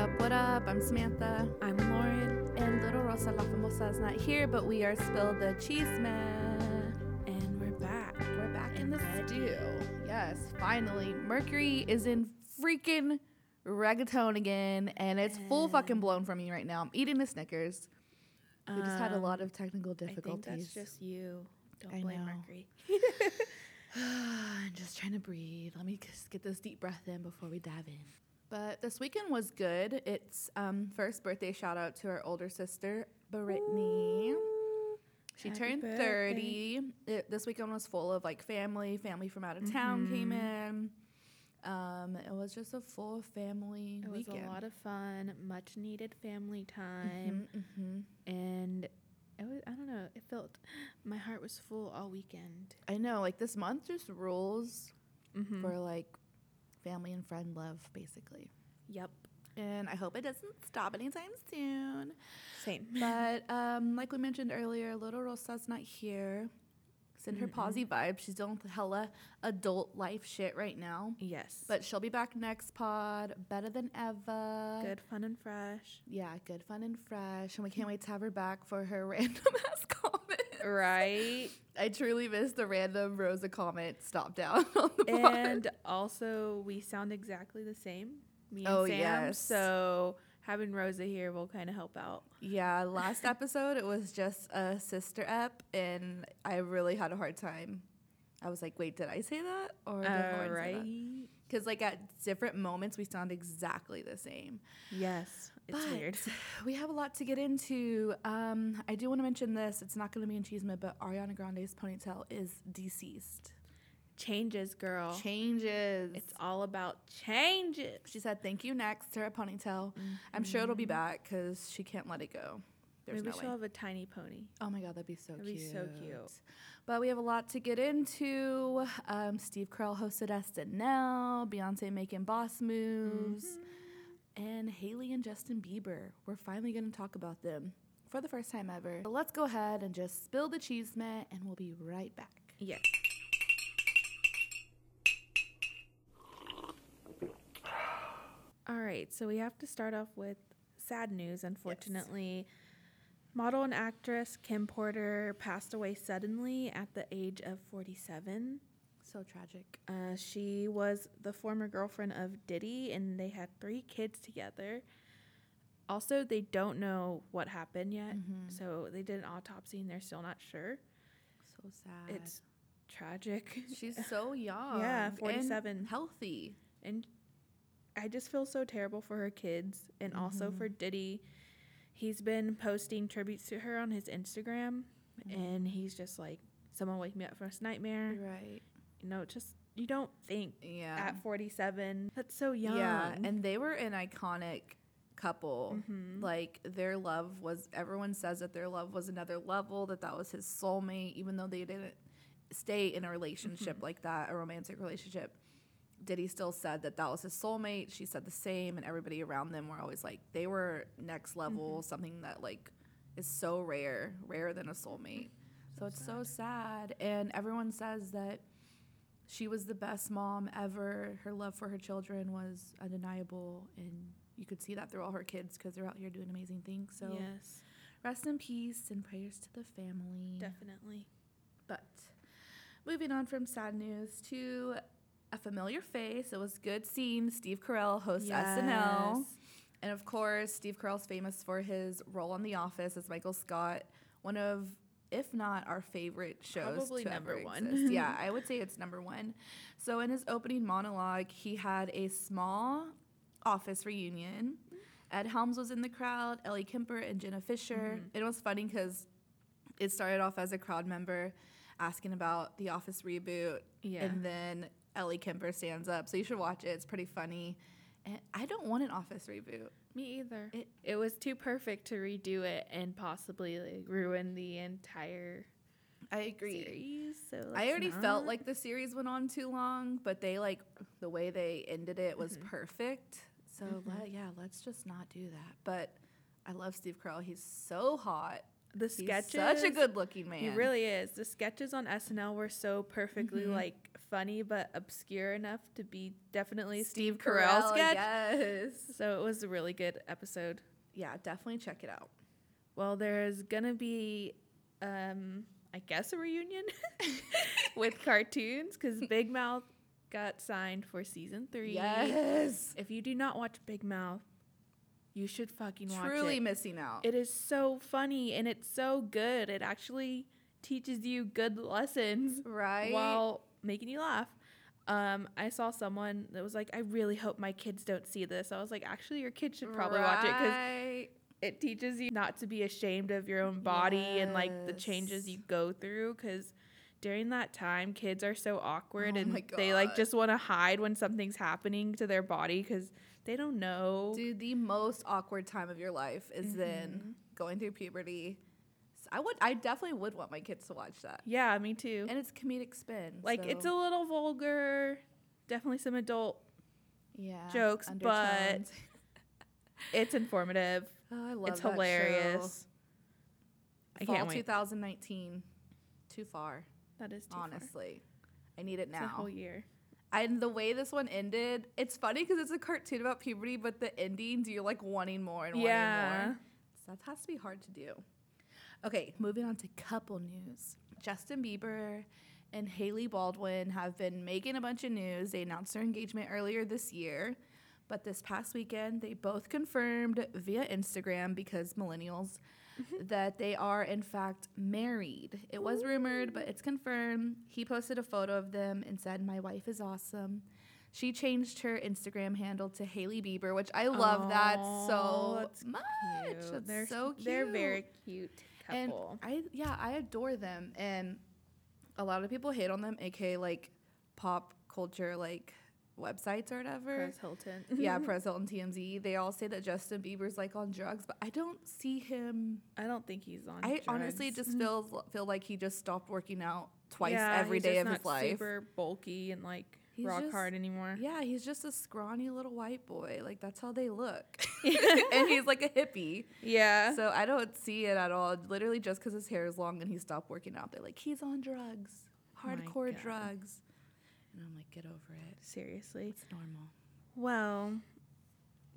up? What up? I'm Samantha. I'm Lauren, And little Rosa La Famosa is not here, but we are Spill the Cheese Man. and we're back. We're back in And the stew. Yes, finally. Mercury is in freaking reggaeton again, and it's full fucking blown for me right now. I'm eating the Snickers. We just had a Um, lot of technical difficulties. I think that's just you. Don't I blame know. Mercury. I'm just trying to breathe. Let me just get this deep breath in before we dive in. But this weekend was good. It's um, first birthday shout out to our older sister, Brittany. She turned birthday. 30. It, this weekend was full of like family. Family from out of town came in. Um, it was just a full family It was weekend. a lot of fun, much needed family time, Mhm, mhm. and it was, I don't know, it felt my heart was full all weekend. I know, like this month just rules Mm-hmm. for like family and friend love, basically. Yep. And I hope it doesn't stop anytime soon. Same. But um, like we mentioned earlier, little Rosa's not here. Send her posy vibes. She's dealing with hella adult life shit right now. yes. But she'll be back next pod, better than ever. good, fun, and fresh. Yeah, good, fun, and fresh. And we can't wait to have her back for her random ass comment. Right. I truly miss the random Rosa comment stop down on the pod. and also, we sound exactly the same. Me and Oh, Sam. yes. So having Rosa here will kind of help out. Yeah, last episode it was just a sister ep, and I really had a hard time. I was like, wait, did I say that? Or did Uh, Lauren say right. Because like at different moments we sound exactly the same. Yes. It's But weird. We have a lot to get into. Um, I do want to mention this. It's not going to be in chisme, but Ariana Grande's ponytail is deceased. Changes, girl. Changes. It's all about changes. she said thank you next to her ponytail. I'm sure it'll be back because she can't let it go. There's Maybe no she'll have a tiny pony. Oh my god, that'd be so That'd be cute. so cute. But we have a lot to get into. Um, Steve Carell hosted SNL, Beyonce making boss moves, Mm-hmm. and Hailey and Justin Bieber. We're finally going to talk about them for the first time ever. So let's go ahead and just spill the chisme, and we'll be right back. Yes. All right, so we have to start off with sad news. Unfortunately, model and actress Kim Porter passed away suddenly at the age of 47. So tragic. Uh, she was the former girlfriend of Diddy, and they had three kids together. Also, they don't know what happened yet, Mhm. so they did an autopsy, and they're still not sure. So sad. It's tragic. She's so young. Yeah, and 47. healthy. and I just feel so terrible for her kids and also for Diddy. He's been posting tributes to her on his Instagram, and he's just like, "Someone wake me up from this nightmare." Right. You know, just you don't think Yeah. at 47 that's so young. Yeah, and they were an iconic couple. Mhm. Like their love was everyone says that their love was another level, that that was his soulmate even though they didn't stay in a relationship Mm-hmm. like that, a romantic relationship. Diddy still said that that was his soulmate. She said the same and everybody around them were always like they were next level, Mm-hmm. something that like is so rare, rarer than a soulmate. So, it's so sad and everyone says that she was the best mom ever. Her love for her children was undeniable, and you could see that through all her kids because they're out here doing amazing things. So yes, rest in peace and prayers to the family. definitely. But moving on from sad news to a familiar face. It was good seeing Steve Carell host SNL. And of course, Steve Carell's famous for his role on The Office as Michael Scott, one of, if not our favorite shows. Probably number one. yeah, I would say it's number one. So in his opening monologue, he had a small office reunion. Ed Helms was in the crowd, Ellie Kemper and Jenna Fischer. Mm-hmm. It was funny because it started off as a crowd member asking about the Office reboot, Yeah. and then Ellie Kemper stands up. So you should watch it. It's pretty funny. And I don't want an Office reboot. Me either. It- It, was too perfect to redo it and possibly like ruin the entire I agree. series. So I let's already felt like the series went on too long, but they like the way they ended it was Mm-hmm. perfect. So let, yeah, let's just not do that. But I love Steve Carell. He's so hot. the He's sketches. such a good looking man. He really is. The sketches on SNL were so perfectly Mhm. like funny but obscure enough to be definitely Steve, Carell, sketch. Yes. So it was a really good episode. Yeah, definitely check it out. Well, there's gonna be, um, I guess, a reunion with cartoons because Big Mouth got signed for season three. Yes. If you do not watch Big Mouth, you should fucking watch it. Truly missing out. It is so funny and it's so good. It actually teaches you good lessons right? while making you laugh. Um, I saw someone that was like, "I really hope my kids don't see this." I was like, "Actually, your kids should probably watch it because it teaches you not to be ashamed of your own body and like the changes you go through because during that time kids are so awkward Oh and they like just want to hide when something's happening to their body because they don't know Dude, the most awkward time of your life is Mm-hmm. then going through puberty. I would, I definitely would want my kids to watch that. yeah me too And it's comedic spin. like it's a little vulgar definitely some adult yeah jokes, but it's informative oh, I love it's that show. hilarious i Fall can't wait 2019. Too far, that is too far. honestly. I need it it's a now. whole year And the way this one ended, it's funny because it's a cartoon about puberty, but the endings you're like wanting more and Yeah. wanting more. So that has to be hard to do. Okay, moving on to couple news. Justin Bieber and Hailey Baldwin have been making a bunch of news. They announced their engagement earlier this year, but this past weekend they both confirmed via Instagram because millennials mm-hmm. that they are in fact married. It was rumored, but it's confirmed. He posted a photo of them and said, "My wife is awesome." She changed her Instagram handle to Hailey Bieber, which I love that so much. Cute. That's they're so cute. they're very cute And I yeah, I adore them. And a lot of people hate on them, aka like pop culture like websites or whatever. Perez Hilton yeah, Perez Hilton TMZ. They all say that Justin Bieber's like on drugs, but I don't see him. I don't think he's on. I honestly just feels feel like he just stopped working out twice Yeah, every day of his life. Super bulky and like He's rock just- hard anymore. Yeah, he's just a scrawny little white boy. Like that's how they look. and he's like a hippie. Yeah. So I don't see it at all. Literally just because his hair is long and he stopped working out. They're like, he's on drugs. Hardcore God. drugs. And I'm like, get over it. Seriously. It's normal. Well,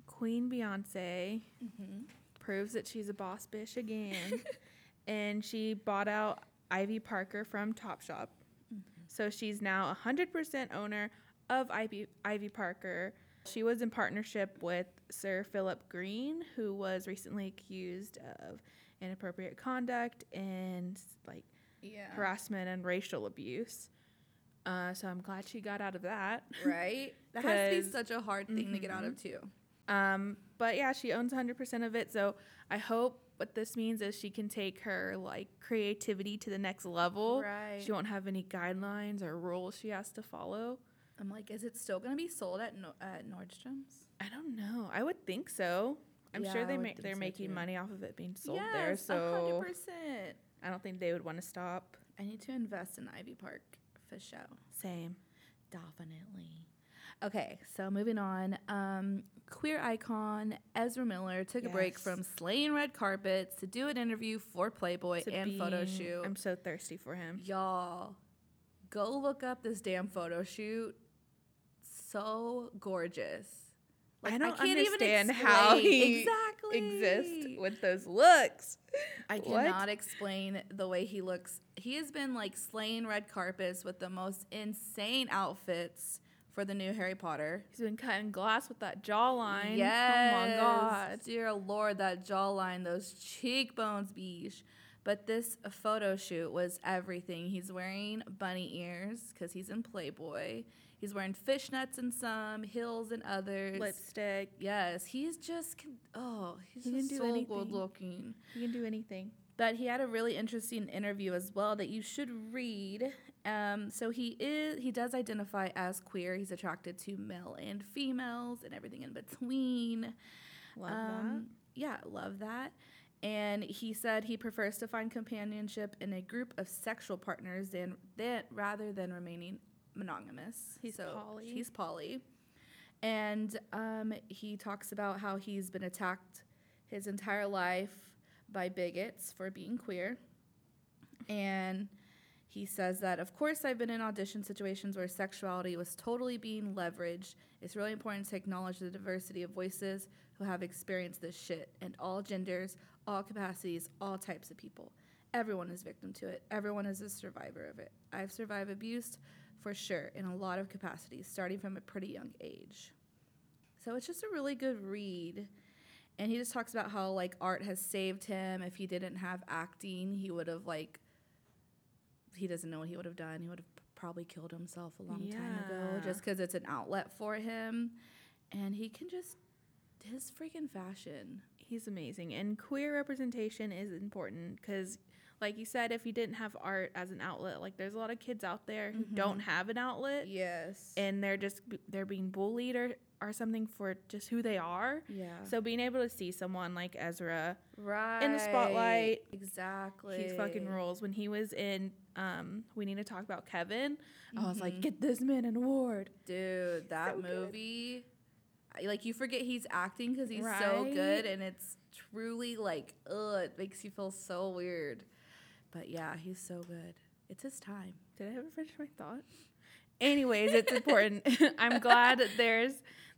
Queen Beyonce Mm-hmm. proves that she's a boss bitch again, and she bought out Ivy Parker from Topshop. Mm-hmm. So she's now 100% owner of Ivy, Ivy Parker. She was in partnership with Sir Philip Green, who was recently accused of inappropriate conduct and like Yeah. harassment and racial abuse. Uh, so I'm glad she got out of that. Right? That has to be such a hard thing to get out of too. Um, but yeah, she owns 100% of it. So I hope what this means is she can take her like creativity to the next level. Right. She won't have any guidelines or rules she has to follow. I'm like, is it still gonna be sold at no- at Nordstrom's? I don't know. I would think so. I'm Yeah, sure they make they're so, making too. money off of it being sold there. yes, So 100%. I don't think they would want to stop. I need to invest in Ivy Park for show. Same. Definitely. Okay, so moving on. Um, queer icon Ezra Miller took a break from slaying red carpets to do an interview for Playboy To and photo shoot. I'm so thirsty for him. Y'all, go look up this damn photo shoot. So gorgeous. Like, I don't can't even understand how he exactly Exist with those looks. I What? cannot explain the way he looks. He has been like slaying red carpets with the most insane outfits for the new Harry Potter. He's been cutting glass with that jawline. Yes. Oh my god. Dear Lord, that jawline, those cheekbones, beesh. But this photo shoot was everything. He's wearing bunny ears because he's in Playboy. He's wearing fishnets in some, heels in others. Lipstick. Yes, he's just oh, he's He can just do so anything. good looking. You can do anything. But he had a really interesting interview as well that you should read. Um, so he is he does identify as queer. He's attracted to male and females and everything in between. Love Um, Yeah, love that. And he said he prefers to find companionship in a group of sexual partners than, than rather than remaining monogamous. He's poly. He's poly. And um, he talks about how he's been attacked his entire life by bigots for being queer. And he says that, of course, I've been in audition situations where sexuality was totally being leveraged. It's really important to acknowledge the diversity of voices who have experienced this shit and all genders, all capacities, all types of people. Everyone is victim to it. Everyone is a survivor of it. I've survived abuse for sure in a lot of capacities, starting from a pretty young age. So it's just a really good read. And he just talks about how like art has saved him. If he didn't have acting, he would have like he doesn't know what he would have done. He would have probably killed himself a long time ago just cuz it's an outlet for him and he can just his freaking fashion. He's amazing. And queer representation is important because, like you said, if you didn't have art as an outlet, like there's a lot of kids out there who Mhm. don't have an outlet Yes. and they're just they're being bullied or or something for just who they are. yeah. So being able to see someone like Ezra, right in the spotlight, Exactly. he fucking rules. When he was in um We Need to Talk About Kevin, I was like, Mhm. get this man an award. Dude, that So movie, I- like you forget he's acting because he's so good, and it's truly like, ugh, it makes you feel so weird. But yeah, he's so good. It's his time. Did I ever finish my thought? Anyways, it's important. I'm glad that there's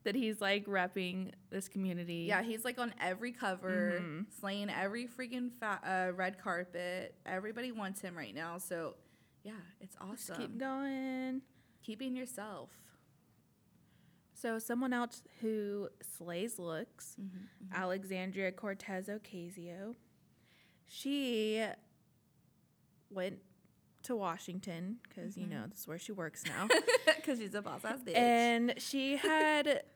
that he's like repping this community. Yeah, he's like on every cover, Mhm. slaying every freaking fa- uh, red carpet. Everybody wants him right now. So, yeah, it's Just awesome. keep going. Keeping yourself. So someone else who slays looks, Mm-hmm. Alexandria Cortez Ocasio. She went to Washington because you Mhm. know this is where she works now. Because she's a boss ass bitch. and she had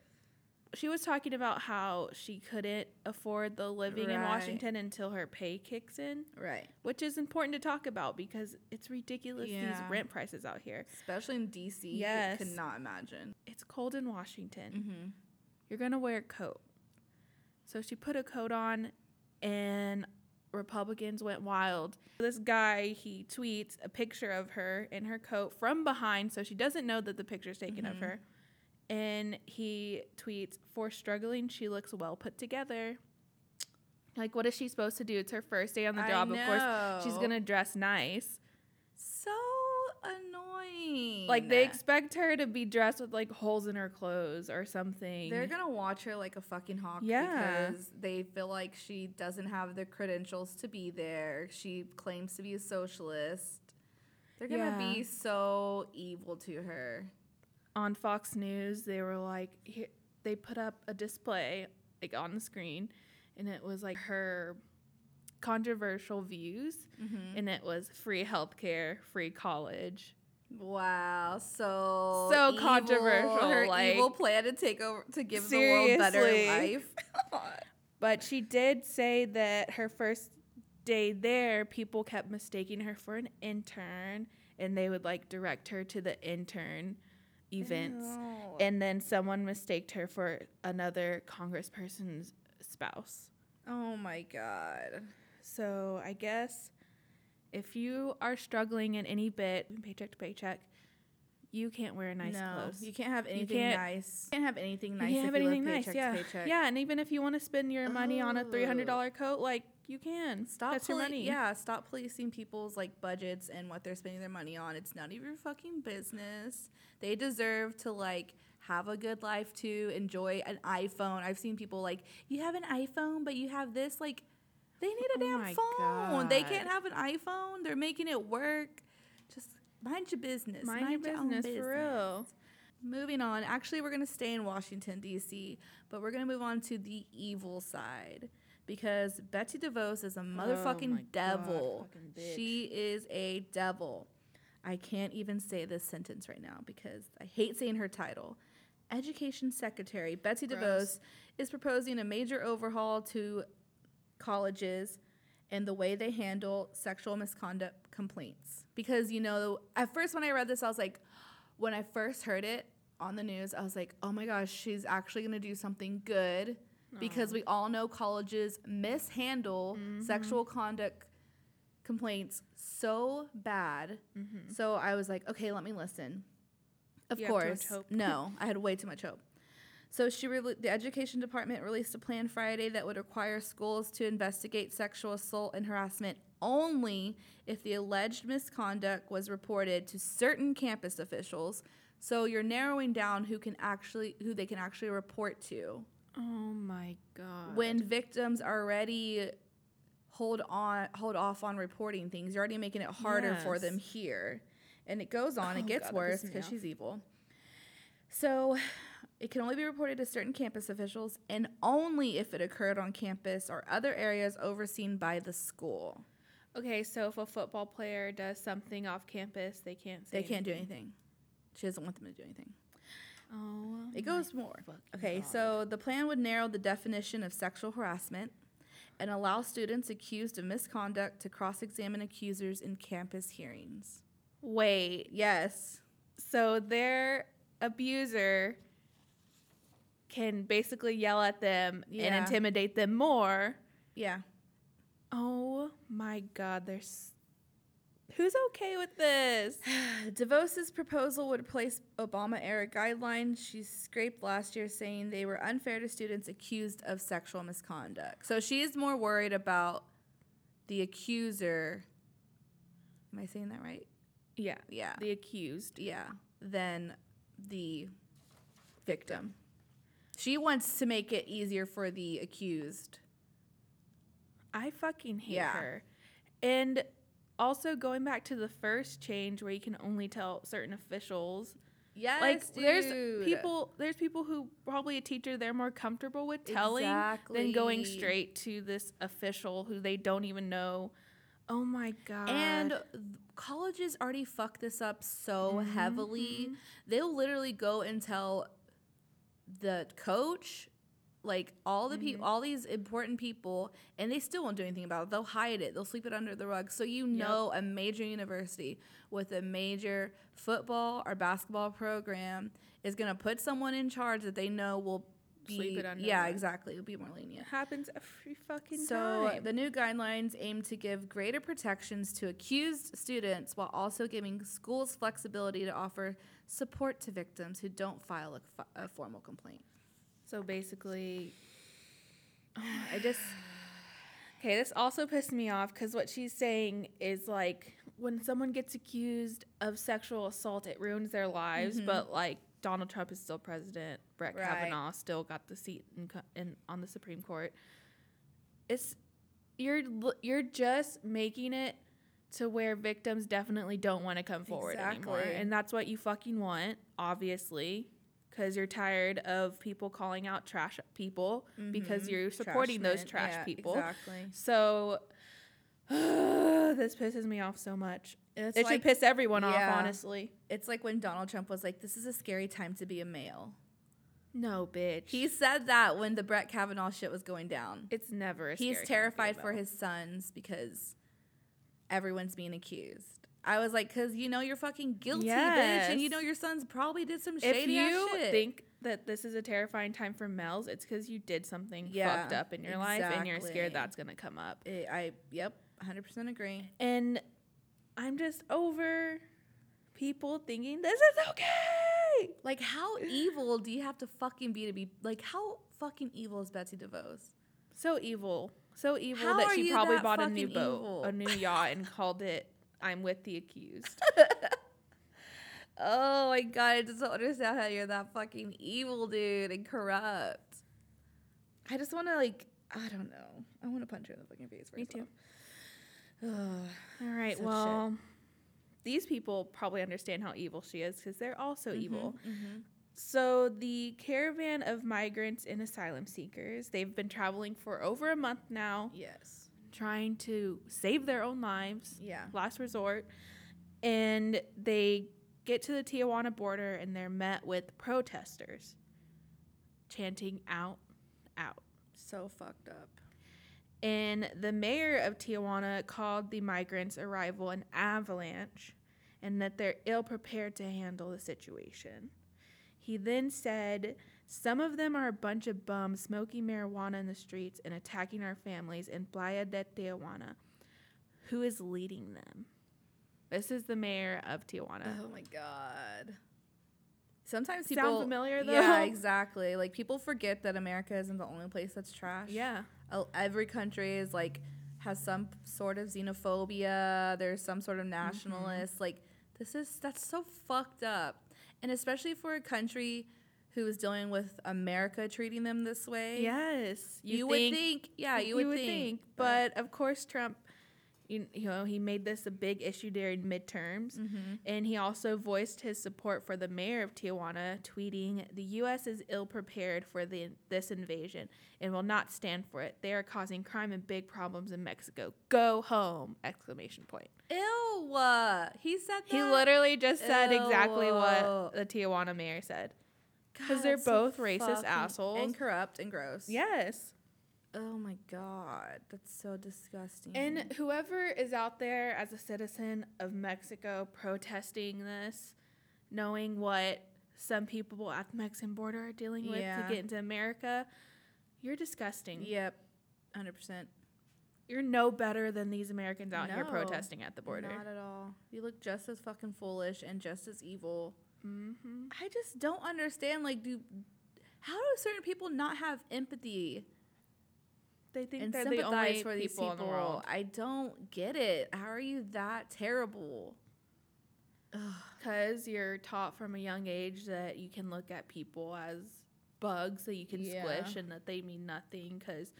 she was talking about how she couldn't afford the living in Washington until her pay kicks in, right. which is important to talk about because it's ridiculous these rent prices out here. Especially in DC. Yes. I could not imagine. It's cold in Washington. Mm-hmm. You're going to wear a coat. So she put a coat on and Republicans went wild. This guy, he tweets a picture of her in her coat from behind so she doesn't know that the picture's taken of Mhm. her. And he tweets, "For struggling, she looks well put together." Like what is she supposed to do? It's her first day on the job. Of course, she's going to dress nice. So annoying. Like they expect her to be dressed with like holes in her clothes or something. They're gonna watch her like a fucking hawk Yeah. because they feel like she doesn't have the credentials to be there. She claims to be a socialist. They're gonna Yeah. be so evil to her. On Fox News, they were like, they put up a display like on the screen, and it was like her controversial views, Mm-hmm. and it was free healthcare, free college. Wow, so So evil. controversial, Her like- evil plan to take over to give the world better life. But she did say that her first day there, people kept mistaking her for an intern, and they would like direct her to the intern events. Ew. And then someone mistaked her for another congressperson's spouse. oh my god. So I guess if you are struggling in any bit, paycheck to paycheck, you can't wear nice no, clothes. you can't have anything can't- nice. You can't have anything nice. You can't if have you anything nice. Yeah, paycheck. yeah. And even if you want to spend your money on a three hundred dollar oh. coat, like you can. Stop That's your money. Yeah, stop policing people's like budgets and what they're spending their money on. It's none of your fucking business. They deserve to like have a good life too. Enjoy an iPhone. I've seen people like, you have an iPhone, but you have this like they need a Oh damn phone. They can't have an iPhone. They're making it work. Just mind your business. Mind, your own business, for real. Moving on. Actually, we're going to stay in Washington, D.C., but we're going to move on to the evil side because Betsy DeVos is a oh motherfucking Oh my God, devil. fucking she is a devil. I can't even say this sentence right now because I hate saying her title. Education Secretary Betsy DeVos Gross. is proposing a major overhaul to colleges and the way they handle sexual misconduct complaints. Because, you know, at first when I read this, I was like, when I first heard it on the news, I was like, oh my gosh, she's actually going to do something good. Because we all know colleges mishandle Mm-hmm. sexual conduct complaints so bad. Mm-hmm. So I was like, okay, let me listen. Of You have too much course. hope. No, I had way too much hope. So she re- the education department released a plan Friday that would require schools to investigate sexual assault and harassment only if the alleged misconduct was reported to certain campus officials. So you're narrowing down who can actually who they can actually report to Oh my god. when victims already hold on hold off on reporting things. You're already making it harder for them here. And it goes on, Oh, it gets God, worse because she's evil. So it can only be reported to certain campus officials and only if it occurred on campus or other areas overseen by the school. Okay, so if a football player does something off campus, they can't say They can't do anything. She doesn't want them to do anything. Oh. It goes more. Okay, God. so the plan would narrow the definition of sexual harassment and allow students accused of misconduct to cross examine accusers in campus hearings. Wait. Yes. So their abuser can basically yell at them and intimidate them more. Yeah. Oh my god, there's Who's okay with this? DeVos's proposal would replace Obama era guidelines she scraped last year, saying they were unfair to students accused of sexual misconduct. So she's more worried about the accuser. Am I saying that right? Yeah, Yeah. the accused. yeah, than the victim. She wants to make it easier for the accused. I fucking hate Yeah. her. And also going back to the first change where you can only tell certain officials Yes, like there's people there's people who probably a teacher they're more comfortable with telling than going straight to this official who they don't even know. Oh my god. And colleges already fuck this up so Mm-hmm, heavily. They'll literally go and tell the coach, like all the Mm-hmm. people, all these important people, and they still won't do anything about it. They'll hide it. They'll sweep it under the rug. So you know, a major university with a major football or basketball program is going to put someone in charge that they know will be. Sweep it under yeah, exactly. It'll be more lenient. it happens every fucking day. So time. the new guidelines aim to give greater protections to accused students while also giving schools flexibility to offer support to victims who don't file a formal complaint. So basically I just Okay, this also pissed me off because what she's saying is like when someone gets accused of sexual assault, it ruins their lives. Mm-hmm. But like Donald Trump is still president, Brett Right. Kavanaugh still got the seat in, in on the Supreme Court. It's you're you're just making it to where victims definitely don't want to come forward anymore, and that's what you fucking want, obviously. Because you're tired of people calling out trash people because mm-hmm. you're supporting those trash Yeah, people. Exactly. So this pisses me off so much. It's it like, should piss everyone off, honestly. it's like when Donald Trump was like, "This is a scary time to be a male." No, bitch. He said that when the Brett Kavanaugh shit was going down. it's never a He's scary time to be terrified for his sons because everyone's being accused. I was like, because you know you're fucking guilty, bitch, and you know your sons probably did some If shady ass you shit. think that this is a terrifying time for males, it's because you did something Yeah, fucked up in your life and you're scared that's gonna come up. I, I yep, 100% agree. And I'm just over people thinking this is okay. Like, how evil do you have to fucking be to be like? How fucking evil is Betsy DeVos? So evil. So evil How that she probably that bought a new boat, evil? a new yacht, and called it I'm with the accused. Oh my god, I just don't understand how you're that fucking evil, dude, and corrupt. I just want to like, I don't know. I want to punch her in the fucking face. Me too. All right. Well, these people probably understand how evil she is because they're also evil. mhm. So the caravan of migrants and asylum seekers, they've been traveling for over a month now, Yes. Trying to save their own lives, Yeah. last resort. And they get to the Tijuana border and they're met with protesters chanting out, out. So fucked up. And the mayor of Tijuana called the migrants' arrival an avalanche and that they're ill prepared to handle the situation. He then said, Some of them are a bunch of bums smoking marijuana in the streets and attacking our families in Playa de Tijuana. Who is leading them? This is the mayor of Tijuana. Oh my god. Sometimes people Sound familiar, Yeah, though? exactly. Like people forget that America isn't the only place that's trash. Yeah. Every country is like has some sort of xenophobia. There's some sort of Mm-hmm. nationalist. Like this is that's so fucked up, and especially for a country who is dealing with America treating them this way. Yes. you, would think. Yeah, you, would, think. But of course, Trump, you, you know, he made this a big issue during midterms. Mhm. And he also voiced his support for the mayor of Tijuana, tweeting, "The U.S. is ill prepared for the this invasion and will not stand for it. They are causing crime and big problems in Mexico. Go home!" Exclamation point. ew. He said that. He literally just said exactly what the Tijuana mayor said. 'Cause they're that's so both racist assholes. and corrupt and gross. Yes. Oh my god, that's so disgusting. And whoever is out there as a citizen of Mexico protesting this, knowing what some people at the Mexican border are dealing with Yeah. to get into America, you're disgusting. yep, hundred percent. You're no better than these Americans out here protesting at the border. Not at all. You look just as fucking foolish and just as evil. Mm-hmm. I just don't understand. Like, do how do certain people not have empathy They think and they're the sympathize only for these people people? in the world. I don't get it. How are you that terrible? Because you're taught from a young age that you can look at people as bugs that you can Yeah. squish and that they mean nothing because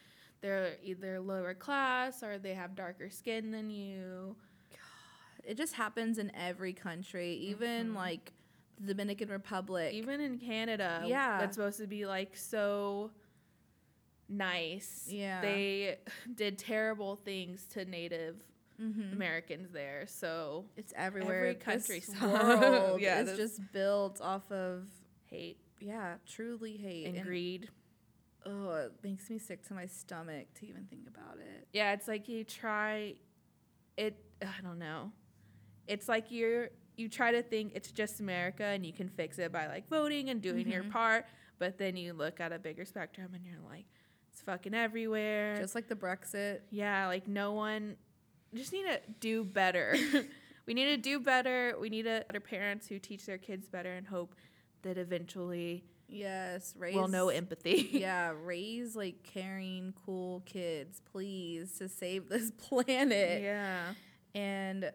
they're either lower class or they have darker skin than you. God, It just happens in every country, even Mhm. like the Dominican Republic. Even in Canada, Yeah. that's supposed to be like so nice. Yeah. They did terrible things to Native Mhm. Americans there. So It's everywhere. Every country world Yeah, is just built off of hate yeah, truly hate and greed. Oh, it makes me sick to my stomach to even think about it. Yeah, it's like you try it I don't know. It's like you're you try to think it's just America and you can fix it by like voting and doing your Mhm. part, but then you look at a bigger spectrum and you're like it's fucking everywhere. Just like the Brexit. yeah, like no one just need to do better. we need to do better. We need to better parents who teach their kids better and hope that eventually Yes, raise we'll know empathy. yeah, raise like caring, cool kids, please, to save this planet. yeah. And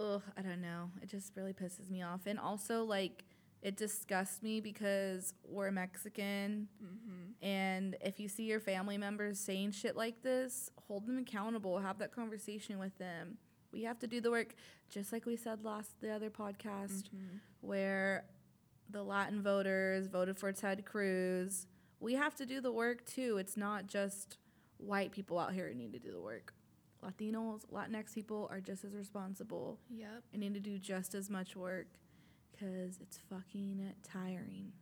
ugh, I don't know. It just really pisses me off. And also like it disgusts me because we're Mexican Mm-hmm. and if you see your family members saying shit like this, hold them accountable, have that conversation with them. We have to do the work just like we said last the other podcast Mm-hmm. where the Latin voters voted for Ted Cruz. We have to do the work too. It's not just white people out here who need to do the work. Latinos, Latinx people are just as responsible Yep. and need to do just as much work because it's fucking tiring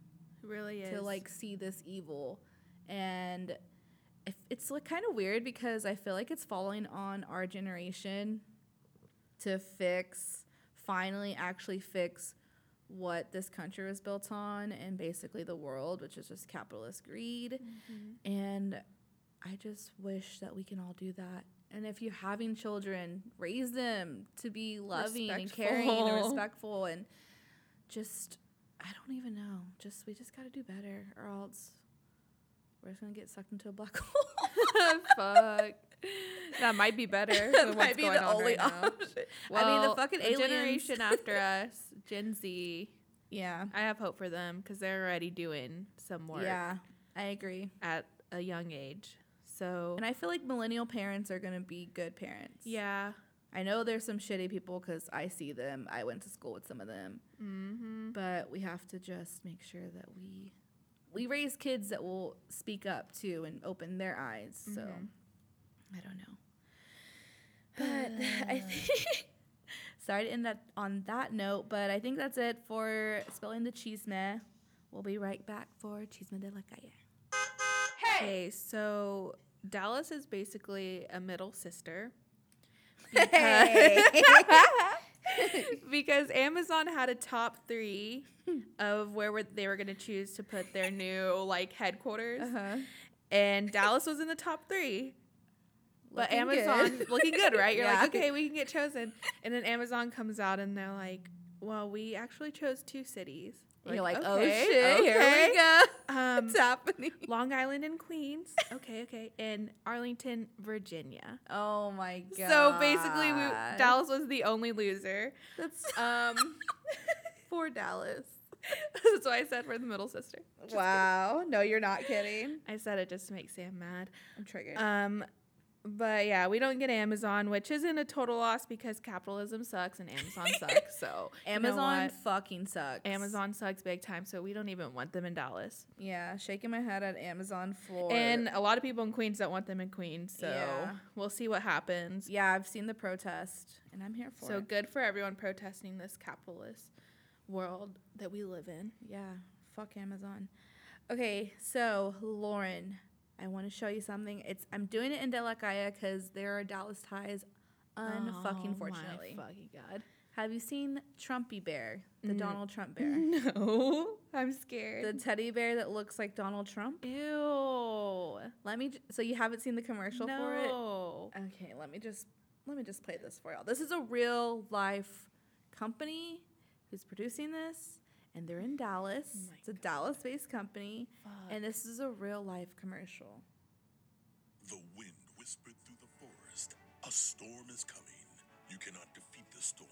It really is. to like see this evil and if it's like kind of weird because i feel like it's falling on our generation to fix finally actually fix what this country was built on and basically the world which is just capitalist greed Mhm. and i just wish that we can all do that and if you're having children raise them to be loving and caring and Respectful. respectful and just i don't even know just we just got to do better or else we're just gonna get sucked into a black hole Fuck. That might be better. that than what's might be going the on only right option i mean the Well, fucking the aliens generation after us, Gen Z. yeah I have hope for them because they're already doing some work yeah i agree at a young age. So and i feel like millennial parents are gonna be good parents. Yeah. i know there's some shitty people because i see them. I went to school with some of them. Mm-hmm. but we have to just make sure that we we raise kids that will speak up too and open their eyes. So Mhm. i don't know. But i think sorry to end that on that note but i think that's it for spelling the chisme. We'll be right back for chisme de la calle. Okay, so Dallas is basically a middle sister. Hey. because Amazon had a top three of where were, they were going to choose to put their new like headquarters, uh-huh. and Dallas was in the top three. But Looking Amazon good. looking good, right? You're Yeah. like, okay, we can get chosen. And then Amazon comes out and they're like, Well, we actually chose two cities. You're like, oh shit, okay. here we go. Um, What's happening? Long Island and Queens. Okay, okay. And Arlington, Virginia. Oh my god. So basically, we, Dallas was the only loser. That's Um, poor Dallas. that's why I said we're the middle sister. Wow. No, you're not kidding. kidding. I said it just to make Sam mad. I'm triggered. Um, but yeah, we don't get Amazon, which isn't a total loss because capitalism sucks and Amazon sucks. So you know Amazon fucking sucks. Amazon sucks big time. So we don't even want them in Dallas. Yeah, shaking my head at Amazon for And a lot of people in Queens don't want them in Queens. So Yeah. we'll see what happens. yeah, I've seen the protest and I'm here for So it. So good for everyone protesting this capitalist world that we live in. Yeah, fuck Amazon. Okay, so Lauren, I want to show you something. It's I'm doing it in de la calle because there are Dallas ties. Unfucking Oh fortunately. My fucking god. Have you seen Trumpy Bear, the Mm. Donald Trump bear, No, I'm scared. the teddy bear that looks like Donald Trump? Ew. Let me. j- So you haven't seen the commercial for it? No. Okay, let me just let me just play this for y'all. This is a real life company who's producing this, and they're in Dallas. Oh it's a Dallas-based company, Fuck. and this is a real life commercial. The wind whispered through the forest. A storm is coming. You cannot defeat the storm.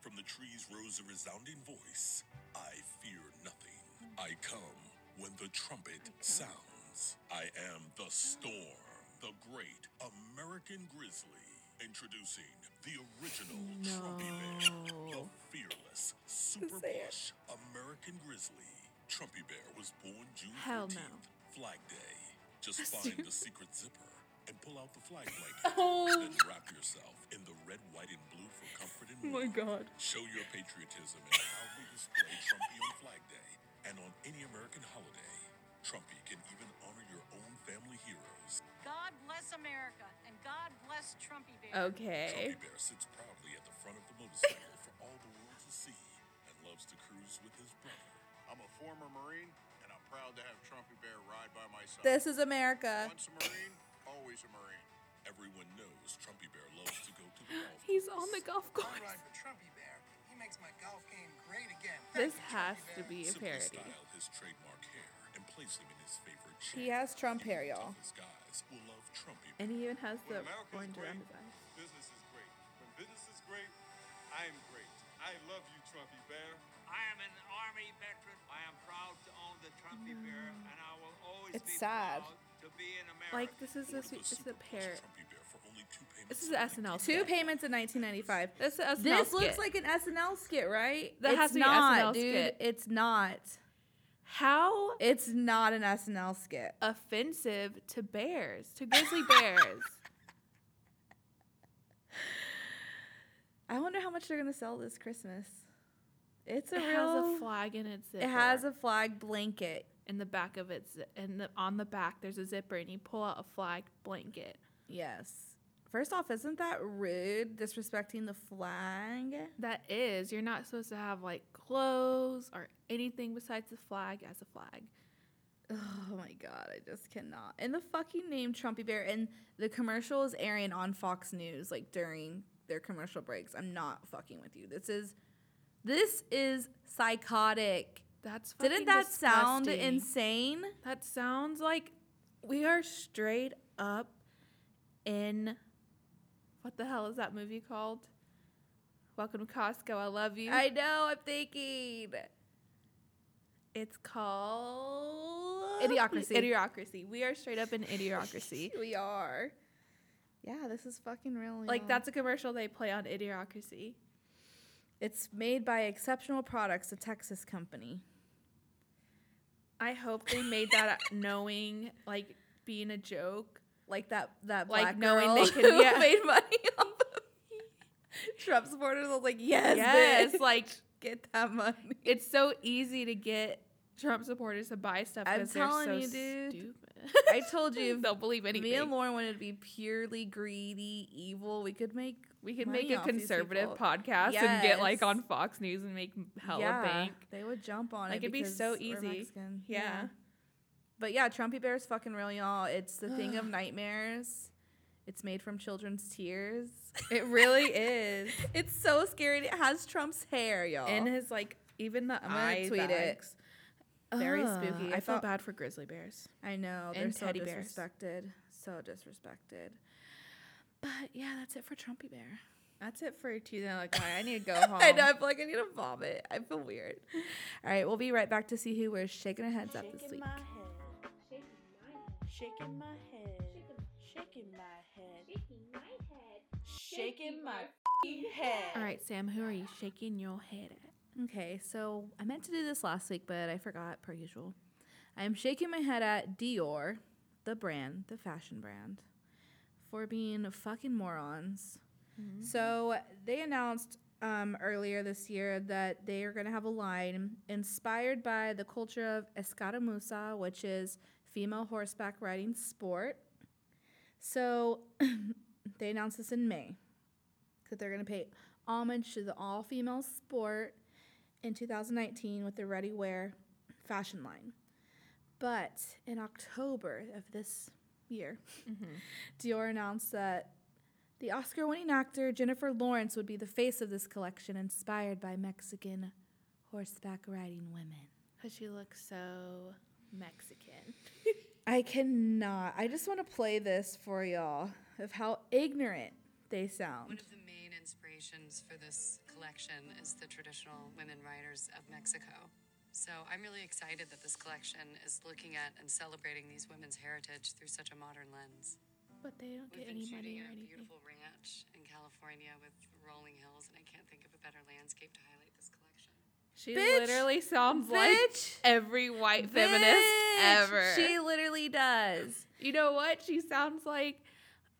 From the trees rose a resounding voice. I fear nothing. I come when the trumpet sounds. I am the storm, the great American grizzly. Introducing the original Trumpy Bear, the fearless, super plush American grizzly. Trumpy Bear was born June Hell no. Flag Day. Just find the secret zipper and pull out the flag blanket. Oh. Then wrap yourself in the red, white, and blue for comfort and Oh my god. Show your patriotism and proudly display Trumpy on Flag Day and on any American holiday. Trumpy can even honor your own family heroes. God bless America and God bless Trumpy Bear. Okay. Trumpy Bear sits proudly at the front of the motorcycle for all the world to see and loves to cruise with his brother. I'm a former Marine, and I'm proud to have Trumpy Bear ride by my side. This is America. Once a Marine, always a Marine. Everyone knows Trumpy Bear loves to go to the golf He's on the golf I course. ride for Trumpy Bear. He makes my golf game great again. This you, has Trumpy to Bear. be a parody. style his trademark hair and place him in his favorite chair. He has Trump Even hair, y'all. guys will love Trumpy And he even has When the America is orange around his eyes. business is great. When business is great, I am great. I love you, Trumpy Bear. I am an Army veteran. I am proud to own the Trumpy Bear, and I will always It's be sad. proud to be an American. Like this is a Order This is a pair. Trumpy Bear for only two payments This is of an SNL Two skit. payments in 1995. This is an SNL This looks skit. like an SNL skit, right? That it's has to be an not, SNL dude. skit. It's not. How It's not an SNL skit. offensive to bears, to grizzly bears. I wonder how much they're gonna sell this Christmas. It's a it real. has a flag in its zipper. it has a flag blanket. in the back of its and the, on the back there's a zipper and you pull out a flag blanket. Yes. First off, isn't that rude? Disrespecting the flag. That is, you're not supposed to have like clothes or anything besides the flag as a flag. Oh my god, I just cannot. And the fucking name Trumpy Bear and the commercial is airing on Fox News like during their commercial breaks. I'm not fucking with you. This is this is psychotic. That's fucking Didn't that sound insane? That sounds like we are straight up in what the hell is that movie called? Welcome to Costco. I love you. I know, I'm thinking. it's called Idiocracy. Idiocracy. We are straight up in Idiocracy. We are. Yeah, this is fucking real. like y'all. that's a commercial they play on Idiocracy. It's made by Exceptional Products, a Texas company. I hope they made that knowing like being a joke. Like that that Like, black knowing girl they yeah. made money off of Trump supporters. I was like, yes, Yes, bitch. like get that money. it's so easy to get Trump supporters to buy stuff I'm because they're telling so you, dude. stupid. I told you, if they'll believe anything. Me and Lauren wanted to be purely greedy, evil. We could make we could make a conservative podcast and get like on Fox News and make hella yeah, bank. They would jump on Like, it. it'd be so easy. Mexican. Yeah. But yeah, Trumpy Bear is fucking real, y'all. It's the thing of nightmares. It's made from children's tears. It really is. it's so scary. It has Trump's hair, y'all. And his like even the eye it. bags. Very Ugh, spooky. I I feel bad for grizzly bears. I know they're and so teddy bears. disrespected. So disrespected. But yeah, that's it for Trumpy Bear. That's it for Tuesday. Like, I need to go home. I know. I feel like I need to vomit. I feel weird. All right, we'll be right back to see who we're shaking our heads at this week. Shaking my head, shaking my head, shaking my head. Shaking my f***ing head. All right, Sam, who are you shaking your head at? Okay, so I meant to do this last week, but I forgot per usual. I am shaking my head at Dior, the brand, the fashion brand, for being fucking morons. So they announced um, earlier this year that they are going to have a line inspired by the culture of escaramuza, which is female horseback riding sport. So they announced this in May that they're going to pay homage to the all female sport in 2019 with the Ready Wear fashion line. But in October of this year, mm-hmm. Dior announced that the Oscar winning actor Jennifer Lawrence would be the face of this collection inspired by Mexican horseback riding women. Because she looks so Mexican. I cannot. I just want to play this for y'all of how ignorant they sound. One of the main inspirations for this collection is the traditional women writers of Mexico. So I'm really excited that this collection is looking at and celebrating these women's heritage through such a modern lens. But they don't We've get been any money shooting or at a anything. beautiful ranch in California with rolling hills, and I can't think of a better landscape to highlight this collection. She Bitch! literally sounds like every white feminist Bitch! Ever. She literally does. you know what? She sounds like,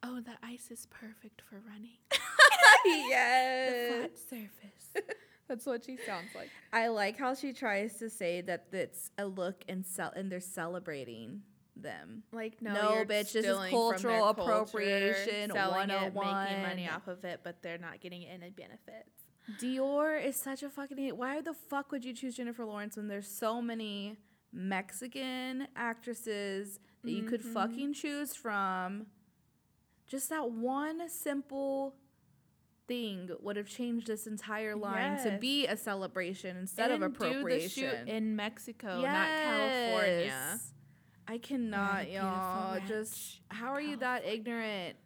oh, the ice is perfect for running. The yes. flat surface. That's what she sounds like. I like how she tries to say that it's a look and cel- and they're celebrating them. Like, no, No, bitch, this is cultural culture, appropriation selling it, making money oh off of it, but they're not getting any benefits. Dior is such a fucking idiot. Why the fuck would you choose Jennifer Lawrence when there's so many Mexican actresses that you could mm-hmm. fucking choose from? Just that one simple thing would have changed this entire line to be a celebration instead of And do appropriation. the shoot in Mexico, not California. I cannot, y'all. Just how are you that ignorant?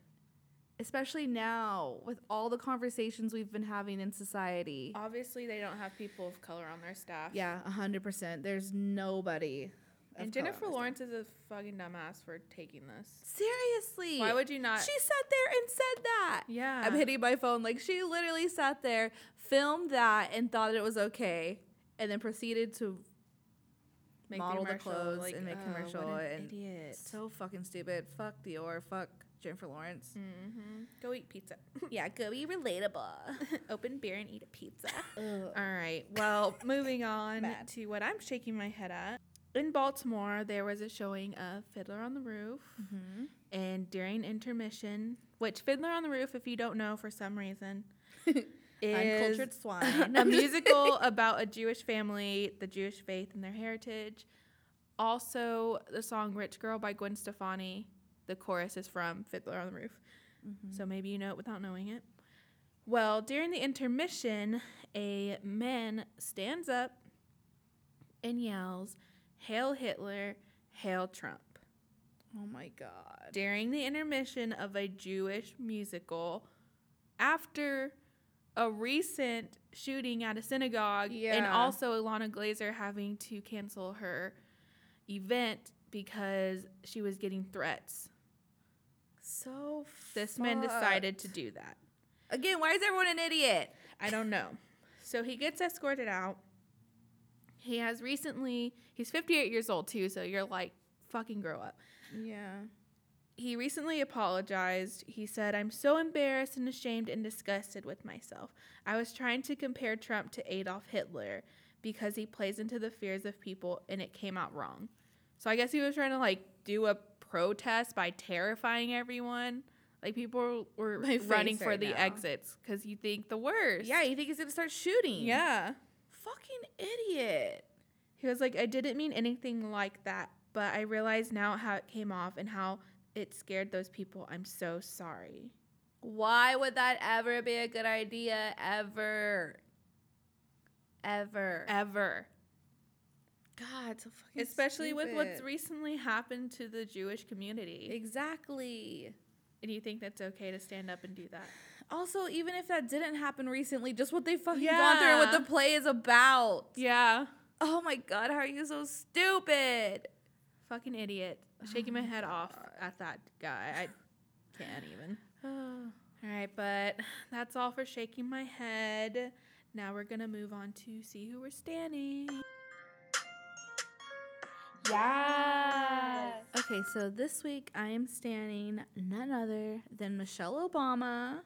Especially now with all the conversations we've been having in society. Obviously, they don't have people of color on their staff. Yeah, a hundred percent. There's nobody. And Jennifer Lawrence is a fucking dumbass for taking this. Seriously. Why would you not? She sat there and said that. Yeah. I'm hitting my phone. Like she literally sat there, filmed that, and thought it was okay, and then proceeded to Make model the commercial, clothes like, and make oh, commercial what an and idiot. so fucking stupid. Fuck Dior. Fuck Jennifer Lawrence. hmm Go eat pizza. Yeah, go be relatable. Open beer and eat a pizza. All right. Well, moving on Bad. to what I'm shaking my head at. In Baltimore, there was a showing of Fiddler on the Roof. Mm-hmm. And during intermission, which Fiddler on the Roof, if you don't know for some reason, is Uncultured swine. a musical about a Jewish family, the Jewish faith, and their heritage. Also, the song Rich Girl by Gwen Stefani, the chorus is from Fiddler on the Roof. Mm-hmm. So maybe you know it without knowing it. Well, during the intermission, a man stands up and yells, Hail Hitler, Hail Trump Oh my god. during the intermission of a Jewish musical after a recent shooting at a synagogue and also Ilana Glazer having to cancel her event because she was getting threats. So This man decided to do that. Again, why is everyone an idiot? I don't know. So he gets escorted out. He has recently, he's 58 years old too, so you're like, fucking grow up. Yeah. he recently apologized. He said, I'm so embarrassed and ashamed and disgusted with myself. I was trying to compare Trump to Adolf Hitler because he plays into the fears of people and it came out wrong. So I guess he was trying to like do a protest by terrifying everyone. Like people were My running for right the now. exits because you think the worst. Yeah, you think he's gonna start shooting? Yeah. Fucking idiot. He was like, I didn't mean anything like that, but I realize now how it came off and how it scared those people. I'm so sorry. Why would that ever be a good idea? Ever. Ever. Ever. God, so fucking Especially with what's recently happened to the Jewish community. Exactly. And you think that's okay to stand up and do that? Also, even if that didn't happen recently, just what they fucking gone through and what the play is about. Yeah. Oh my god, how are you so stupid? Fucking idiot. Shaking my oh head off at that guy. I can't even. All right, but that's all for shaking my head. Now we're going to move on to see who we're standing. Yeah. Okay, so this week I am standing none other than Michelle Obama.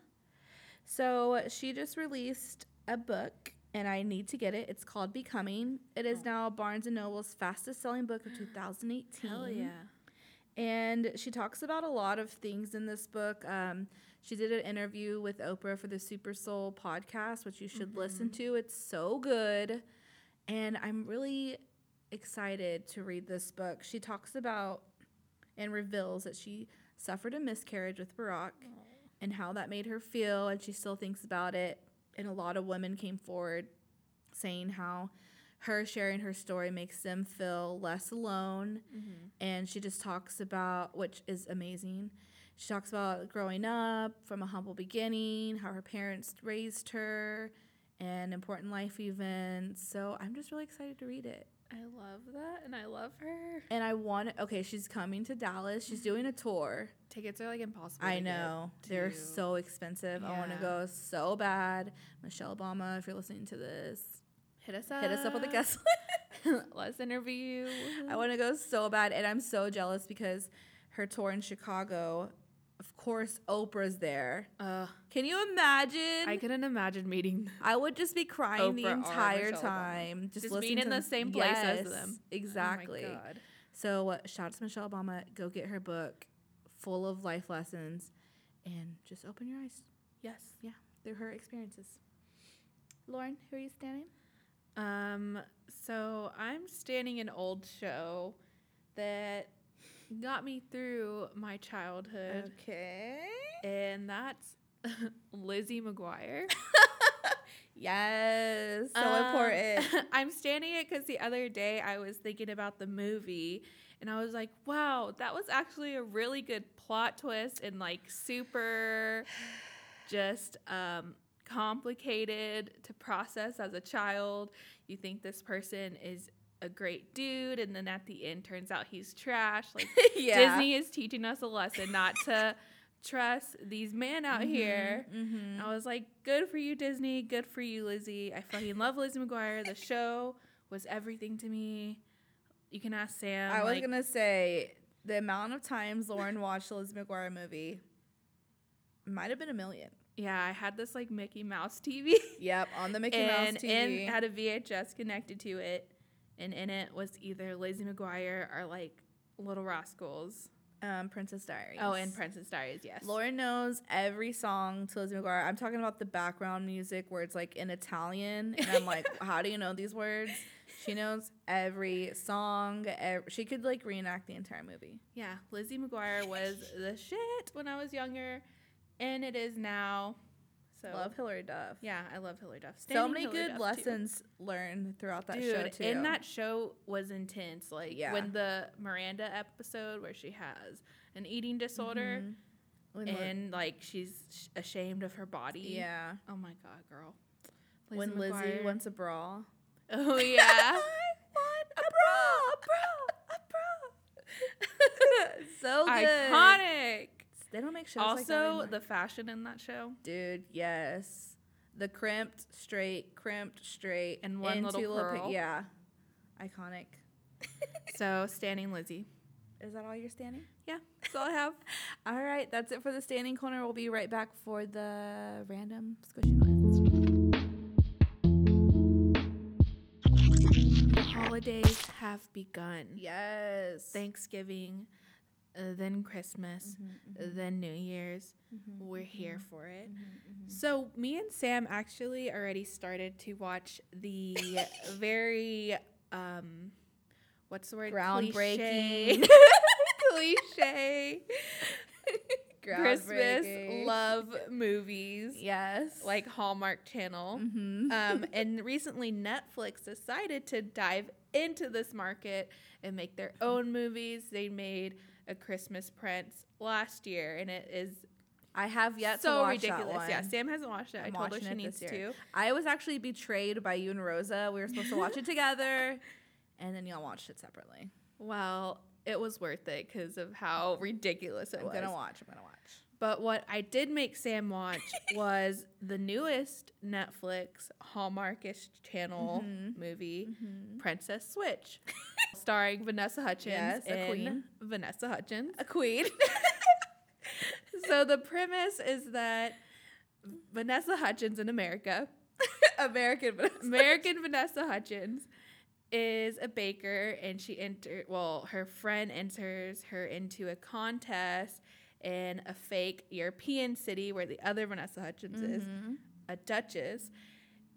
So she just released a book and I need to get it. It's called Becoming. It is now Barnes and Noble's fastest selling book of 2018. Hell yeah. And she talks about a lot of things in this book. Um, she did an interview with Oprah for the Super Soul podcast, which you should listen to. It's so good. And I'm really excited to read this book. She talks about and reveals that she suffered a miscarriage with Barack and how that made her feel, and she still thinks about it. And a lot of women came forward saying how her sharing her story makes them feel less alone. Mm-hmm. And she just talks about, which is amazing. She talks about growing up from a humble beginning, how her parents raised her, and important life events. So I'm just really excited to read it. I love that and I love her. And I want, okay, she's coming to Dallas. She's doing a tour. Tickets are like impossible. I to get know. They're to. so expensive. I want to go so bad. Michelle Obama, if you're listening to this, Hit us up. hit us up with a guest. List. Let's interview. I want to go so bad, and I'm so jealous because her tour in Chicago, of course, Oprah's there. Uh, Can you imagine? I couldn't imagine meeting. I would just be crying the Oprah or entire time, just, Just listening being in the same place as them. Exactly. Oh my God. So uh, shout out to Michelle Obama. Go get her book, full of life lessons, and just open your eyes. Yes. Yeah, through her experiences. Lauren, who are you standing? Um, so I'm standing an old show that got me through my childhood, Okay. and that's Lizzie McGuire. Yes, so Um, important. I'm standing it because the other day I was thinking about the movie and I was like, wow, that was actually a really good plot twist and like super just um, complicated to process as a child. You think this person is a great dude, and then at the end turns out he's trash. Like Yeah. Disney is teaching us a lesson not to trust these men out here. Mm-hmm. I was like, good for you, Disney. Good for you, Lizzie. I fucking love Lizzie McGuire. The show was everything to me. You can ask Sam. I was like, gonna say the amount of times Lauren watched the Lizzie McGuire movie might have been a million. yeah, I had this like Mickey Mouse TV. Yep, on the Mickey and, Mouse TV. and had a VHS connected to it. And in it was either Lizzie McGuire or like Little Rascals. um, Princess Diaries. Oh, and Princess Diaries, yes. Lauren knows every song to Lizzie McGuire. I'm talking about the background music where it's like in Italian, and I'm like, how do you know these words? She knows every song. ev- she could like reenact the entire movie. Yeah, Lizzie McGuire was the shit when I was younger, and it is now. So Love Hilary Duff. Yeah, I love Hilary Duff. so many Hillary good Duff, too. lessons learned throughout that Dude, show too. and that show was intense. Like Yeah. when the Miranda episode where she has an eating disorder mm-hmm. Li- and like she's sh- ashamed of her body. yeah, Oh my god, girl. when Lizzie wants a bra. Oh yeah. want a bra, a bra, a bra. so good. Iconic. They don't make shows like that Also, anymore. the fashion in that show. dude, yes, the crimped straight, crimped straight, And one little curl. yeah, iconic. So standing Lizzie. Is that all you're standing? Yeah, that's all I have. All right, that's it for the standing corner. We'll be right back for the random squishy noise. The holidays have begun. Yes. Thanksgiving, uh, then Christmas, Mm-hmm, uh, then New Year's. We're here for it. mm-hmm. So, me and Sam actually already started to watch the very, um, what's the word? Groundbreaking. Cliche. cliche Christmas Groundbreaking. love movies. Yes. like Hallmark Channel. Um, and recently, Netflix decided to dive into this market and make their own movies. They made a Christmas Prince last year, and it is I have yet to so watch ridiculous. that one. Yeah, Sam hasn't watched it. i I'm told her she needs to. I was actually betrayed by you and Rosa. We were supposed to watch it together, and then y'all watched it separately. Well, it was worth it because of how ridiculous it I'm was. gonna watch. I'm gonna watch. But what I did make Sam watch was the newest Netflix Hallmarkish channel Mm-hmm. movie, Princess Switch, starring Vanessa Hutchins. Yes, a queen. Vanessa Hutchins. A queen. so the premise is that Vanessa Hutchins in America, American, but American Vanessa Hutchins, is a baker, and she enter well, her friend enters her into a contest in a fake European city where the other Vanessa Hutchins is mm-hmm. a duchess.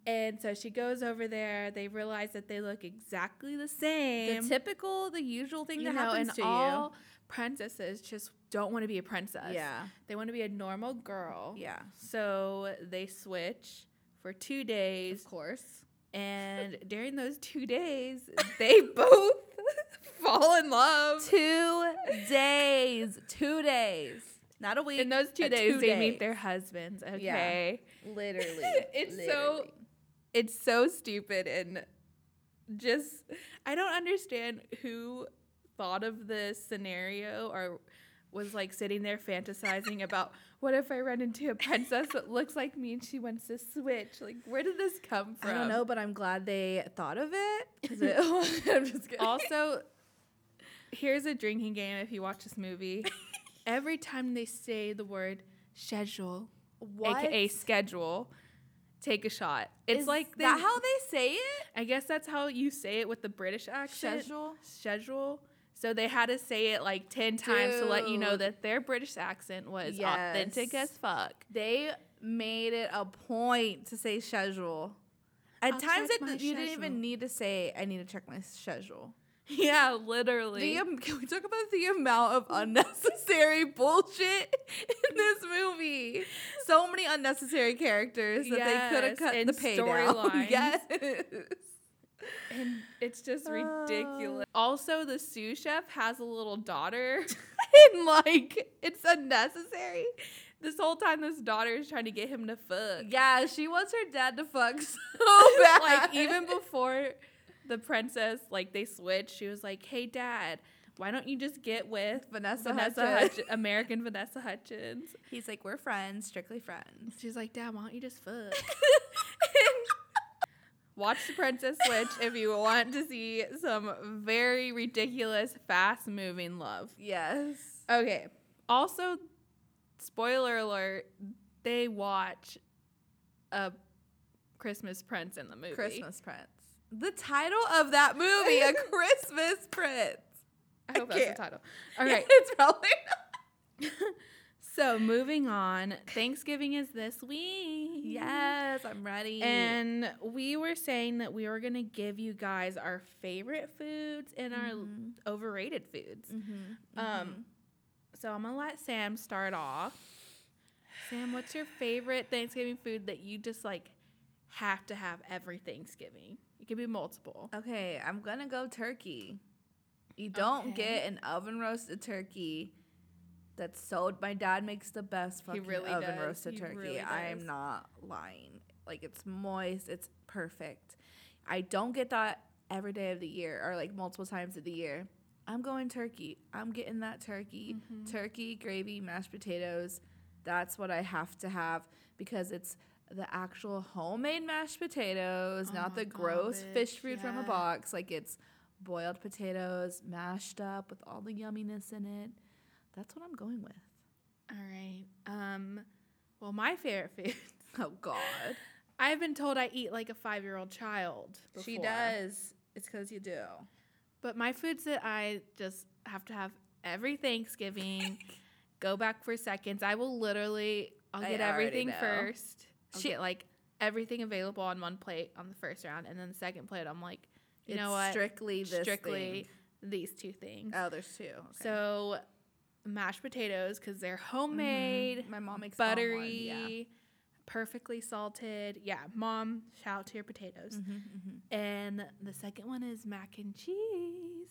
And so she goes over there. They realize that they look exactly the same. the typical, the usual thing you that know, happens and to all princesses just don't want to be a princess. Yeah. They want to be a normal girl. Yeah, So they switch for two days. of course. And during those two days, they both fall in love. Two days. Two days. Not a week. In those two days, two they meet their husbands. Yeah. Okay. Literally. It's so- It's so stupid and just, I don't understand who thought of this scenario or was like sitting there fantasizing about what if I run into a princess that looks like me and she wants to switch? Like, where did this come from? I don't know, but I'm glad they thought of it. 'cause it I'm just kidding. also, here's a drinking game if you watch this movie. Every time they say the word schedule, what? aka schedule, take a shot. It's Is like they, that how they say it? I guess that's how you say it with the British accent. Schedule? Schedule. So they had to say it like 10 times to let you know that their British accent was authentic as fuck. They made it a point to say schedule. At I'll times, it, my you didn't even need to say, I need to check my schedule. Yeah, literally. The, um, can we talk about the amount of unnecessary bullshit in this movie? So many unnecessary characters that they could have cut and the pay down. Yes. and it's just Uh. ridiculous. Also, the sous chef has a little daughter, and like it's unnecessary. This whole time, this daughter is trying to get him to fuck. yeah, she wants her dad to fuck so bad. like even before the princess, like they switched, she was like, "Hey, dad." Why don't you just get with Vanessa Vanessa Hudgens. Hutch- American Vanessa Hutchins? He's like, we're friends, strictly friends. She's like, Dad, why don't you just fuck? Watch the Princess Switch if you want to see some very ridiculous, fast moving love. Yes. Okay. Also, spoiler alert, they watch a Christmas Prince in the movie. Christmas Prince. The title of that movie, A Christmas Prince. I hope that's can't. the title. All right. it's probably So moving on, Thanksgiving is this week. Yes, I'm ready. And we were saying that we were going to give you guys our favorite foods and our Mm-hmm. overrated foods. Um, so I'm going to let Sam start off. Sam, what's your favorite Thanksgiving food that you just like have to have every Thanksgiving? It could be multiple. okay, I'm gonna go turkey. You don't Okay. get an oven roasted turkey that's sold. My dad makes the best fucking really oven does. roasted He turkey. really I am not lying. Like it's moist, it's perfect. I don't get that every day of the year or like multiple times of the year. I'm going turkey. I'm getting that turkey. Mm-hmm. Turkey, gravy, mashed potatoes. That's what I have to have because it's the actual homemade mashed potatoes, Oh not the God, gross fish food from a box. Like it's boiled potatoes, mashed up with all the yumminess in it. That's what I'm going with. All right. Um, well, my favorite food. Oh God. I've been told I eat like a five year old child. She does. It's because you do. But my foods that I just have to have every Thanksgiving, go back for seconds. I will literally, I'll I get everything know. first. I'll She- get like everything available on one plate on the first round, and then the second plate, I'm like, you it's know what? Strictly Strictly thing. these two things. Oh, there's two. Okay. So mashed potatoes because they're homemade, Mhm. my mom makes buttery, yeah. perfectly salted. Yeah, mom, shout out to your potatoes. Mm-hmm, And the second one is mac and cheese.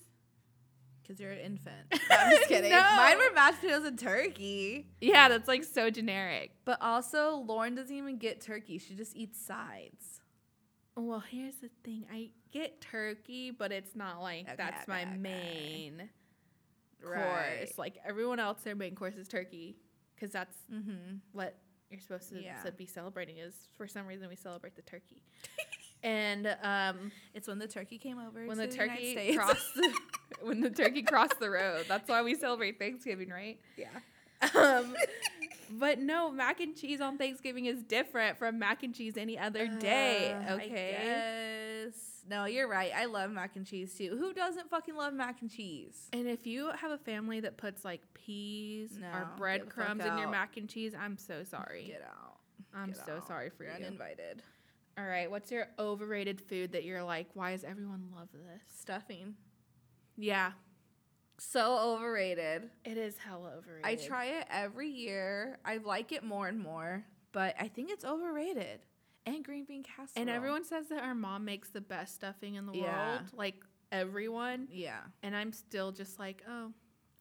Because you're an infant. No, I'm just kidding. No. Mine were mashed potatoes and turkey. Yeah, that's like so generic. But also, Lauren doesn't even get turkey. She just eats sides. Well, here's the thing. I get turkey, but it's not like Okay, that's my okay, main Right. course. Like everyone else, their main course is turkey because that's Mm-hmm. what you're supposed to Yeah. to be celebrating. Is for some reason we celebrate the turkey, and um, It's when the turkey came over when the the turkey States. crossed the, when the turkey crossed the road. That's why we celebrate Thanksgiving, right? yeah. Um, but no, mac and cheese on Thanksgiving is different from mac and cheese any other day. Uh, Okay. No, you're right. I love mac and cheese too. Who doesn't fucking love mac and cheese? And if you have a family that puts like peas No, or the breadcrumbs in your mac and cheese, I'm so sorry. Get out. I'm Get so out. sorry for You're you. uninvited. All right, what's your overrated food that you're like, why does everyone love this? Stuffing. Yeah, So overrated. it is hella overrated. I try it every year. I like it more and more, but I think it's overrated. And green bean casserole. And everyone says that our mom makes the best stuffing in the Yeah. world. Like everyone. Yeah. And I'm still just like, oh, I'm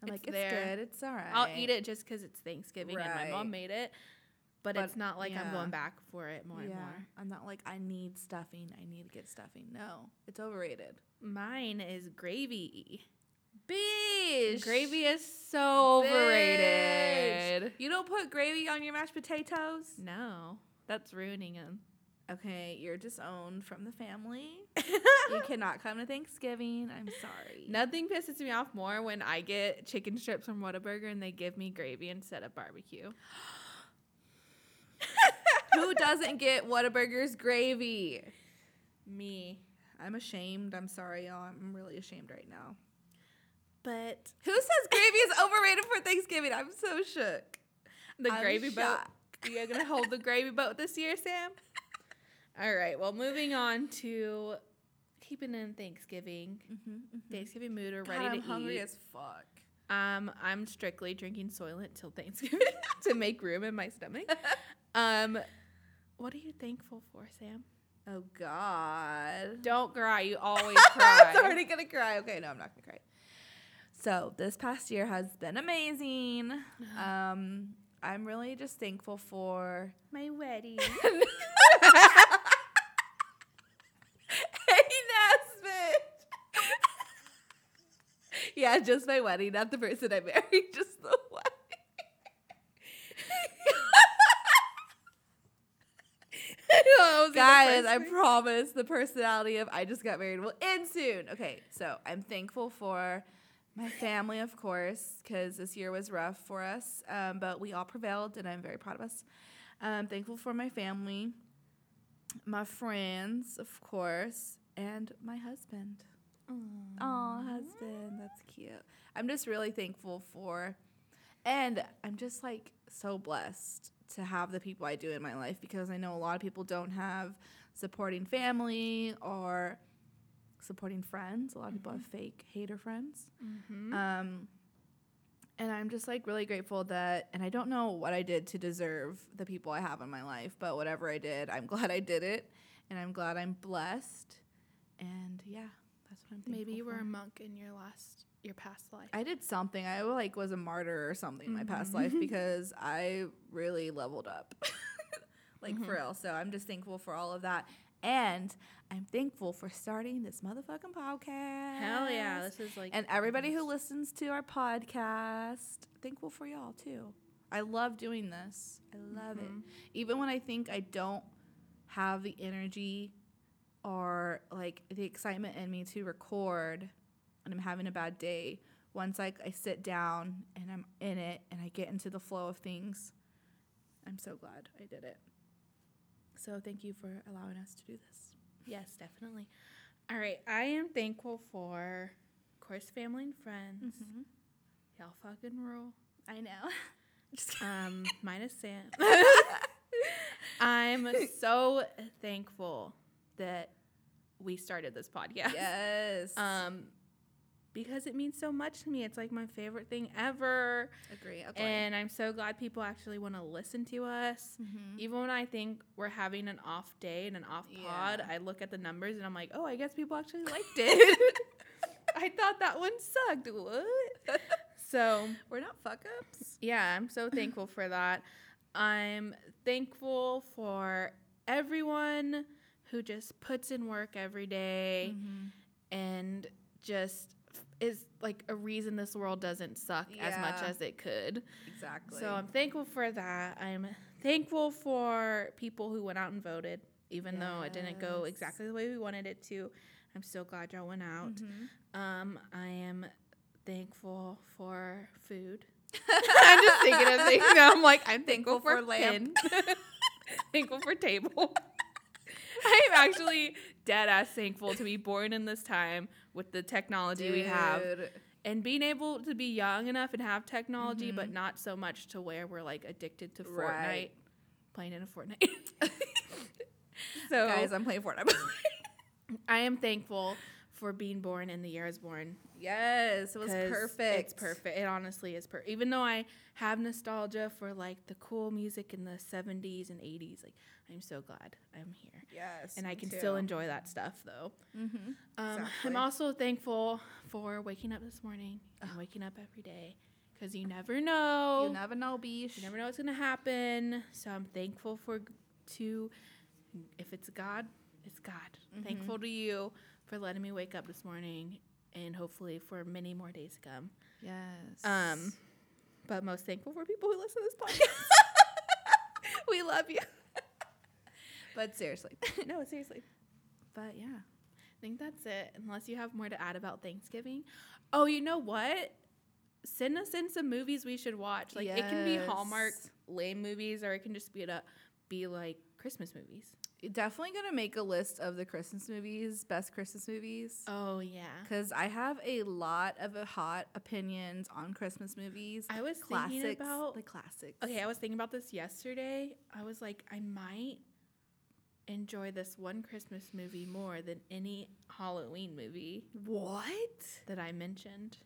It's like, it's there. good. It's all right. I'll eat it just because it's Thanksgiving and my mom made it. But, But, it's not like I'm going back for it more and yeah. more. I'm not like, I need stuffing. I need to get stuffing. No, it's overrated. Mine is gravy. Beesh. Gravy is so Bitch. overrated. You don't put gravy on your mashed potatoes? No, that's ruining them. Okay, you're disowned from the family. you cannot come to Thanksgiving. I'm sorry. Nothing pisses me off more when I get chicken strips from Whataburger and they give me gravy instead of barbecue. Who doesn't get Whataburger's gravy? Me. I'm ashamed. I'm sorry, y'all. I'm really ashamed right now. But Who says gravy is overrated for Thanksgiving? I'm so shook. the I'm gravy boat. shocked. You're gonna hold the gravy boat this year, Sam? All right. Well, moving on to keeping in Thanksgiving, Thanksgiving mood. We're God, ready I'm to hungry as fuck. Um, I'm strictly drinking Soylent till Thanksgiving to make room in my stomach. Um, what are you thankful for, Sam? Oh God. Don't cry. You always cry. I'm already gonna cry. Okay, no, I'm not gonna cry. So this past year has been amazing. Um, I'm really just thankful for My wedding. Hey Nesbitt. yeah, just my wedding, not the person I married, just the Guys, I promise the personality of I just got married will end soon. Okay, so I'm thankful for my family, of course, because this year was rough for us, um, but we all prevailed, and I'm very proud of us. I'm thankful for my family, my friends, of course, and my husband. Oh, husband, that's cute. I'm just really thankful for, and I'm just like so blessed to have the people I do in my life because I know a lot of people don't have supporting family or supporting friends. A lot of people have fake hater friends. Um, and I'm just like really grateful that, and I don't know what I did to deserve the people I have in my life, but whatever I did, I'm glad I did it, and I'm glad I'm blessed. And yeah, that's what I'm Maybe you were for. a monk in your last, your past life. I did something. I like was a martyr or something in my past Mm-hmm. life because I really leveled up. like Mm-hmm. for real. So I'm just thankful for all of that. And I'm thankful for starting this motherfucking podcast. Hell yeah, this is like And everybody who listens to our podcast, thankful for y'all too. I love doing this. I love Mm-hmm. it. Even when I think I don't have the energy or like the excitement in me to record and I'm having a bad day, once like I sit down and I'm in it and I get into the flow of things, I'm so glad I did it. So thank you for allowing us to do this. Yes, definitely. All right, I am thankful for, of course, family and friends. Y'all fucking rule. I know. Just Um, minus Sam. I'm so thankful that we started this podcast. yes. Um, because it means so much to me. It's like my favorite thing ever. Agree. Okay. And I'm so glad people actually want to listen to us. Mm-hmm. Even when I think we're having an off day and an off pod, Yeah. I look at the numbers and I'm like, oh, I guess people actually liked it. I thought that one sucked. What? so, we're not fuck ups. yeah, I'm so thankful for that. I'm thankful for everyone who just puts in work every day and just is like a reason this world doesn't suck as much as it could. Exactly. So I'm thankful for that. I'm thankful for people who went out and voted, even though it didn't go exactly the way we wanted it to. I'm so glad y'all went out. Mm-hmm. Um, I am thankful for food. I'm just thinking of things now. I'm like, I'm thankful, Thankful for, for lamp. thankful for table. I am actually dead ass thankful to be born in this time with the technology we have and being able to be young enough and have technology, but mm-hmm. not so much to where we're like addicted to Fortnite, Right. playing in a Fortnite. so Guys, I'm playing Fortnite. I am thankful for being born in the year I was born. yes, it was perfect. It's perfect. It honestly is perfect. Even though I have nostalgia for like the cool music in the 70s and 80s, like I'm so glad I'm here. Yes. And I can too. still enjoy that stuff though. Mm-hmm. Um, Exactly. I'm also thankful for waking up this morning and waking up every day because you never know. You never know, Beesh. You never know what's gonna happen. So I'm thankful for to, if it's God, it's God. Mm-hmm. Thankful to you for letting me wake up this morning, and hopefully for many more days to come. Yes. Um, but most thankful for people who listen to this podcast. we love you. but seriously. no, seriously. But yeah. I think that's it. Unless you have more to add about Thanksgiving. Oh, you know what? Send us in some movies we should watch. Like it can be Hallmark lame movies, or it can just be a be like Christmas movies. Definitely gonna make a list of the Christmas movies, best Christmas movies. Oh yeah. Because I have a lot of hot opinions on Christmas movies. I was thinking about- the classics. Okay, I was thinking about this yesterday. I was like, I might enjoy this one Christmas movie more than any Halloween movie What? that I mentioned.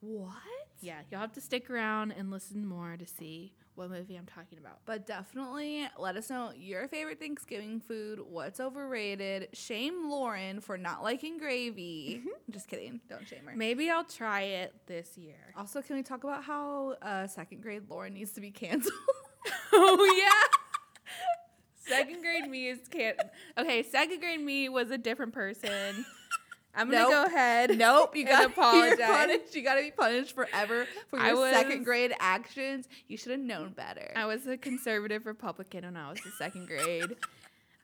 What? Yeah, you'll have to stick around and listen more to see what movie I'm talking about. But definitely let us know your favorite Thanksgiving food, what's overrated. Shame Lauren for not liking gravy. Just kidding. Don't shame her. Maybe I'll try it this year. Also, can we talk about how uh, second grade Lauren needs to be canceled? oh yeah. Second grade me is can't. Okay, second grade me was a different person. I'm gonna Nope. go ahead. nope, you gotta apologize. You gotta be punished forever for your second grade actions. You should have known better. I was a conservative Republican when I was in second grade.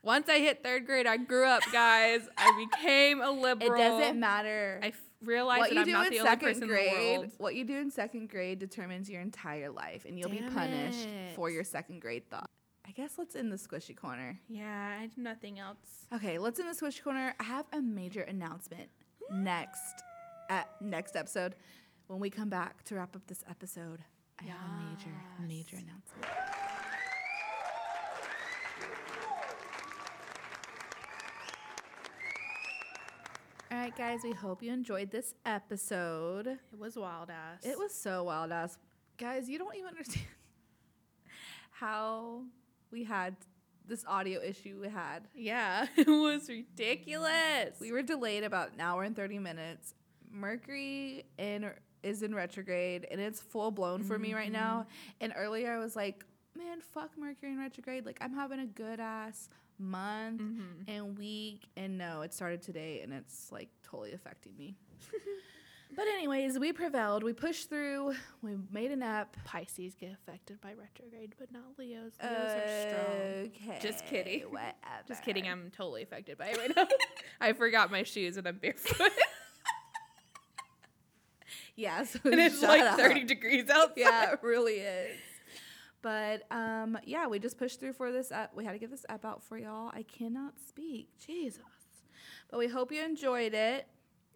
Once I hit third grade, I grew up, guys. I became a liberal. it doesn't matter. I f- realized what that you I'm do not in the only second person in the grade, world. what you do in second grade determines your entire life, and you'll be Damn punished for your second grade thought. I guess let's end the squishy corner. Yeah, I have nothing else. Okay, let's end the squishy corner. I have a major announcement next at next episode. When we come back to wrap up this episode, I have a major, major announcement. All right, guys, we hope you enjoyed this episode. It was wild ass. It was so wild ass. Guys, you don't even understand how we had this audio issue we had. Yeah, it was ridiculous. We were delayed about an hour and 30 minutes. Mercury in is in retrograde and it's full blown for me right now. Mm-hmm. And earlier I was like, man, fuck Mercury in retrograde. Like I'm having a good ass month mm-hmm. and week. And no, it started today and it's like totally affecting me. but anyways, we prevailed. We pushed through. We made an app. Pisces get affected by retrograde, but not Leos. Leos are strong. Okay. Just kidding. Whatever. Just kidding. I'm totally affected by it right now. I forgot my shoes and I'm barefoot. Yeah, so and it's like up. 30 degrees outside. yeah, it really is. But um, yeah, we just pushed through for this app. We had to get this app out for y'all. I cannot speak. Jesus. But we hope you enjoyed it.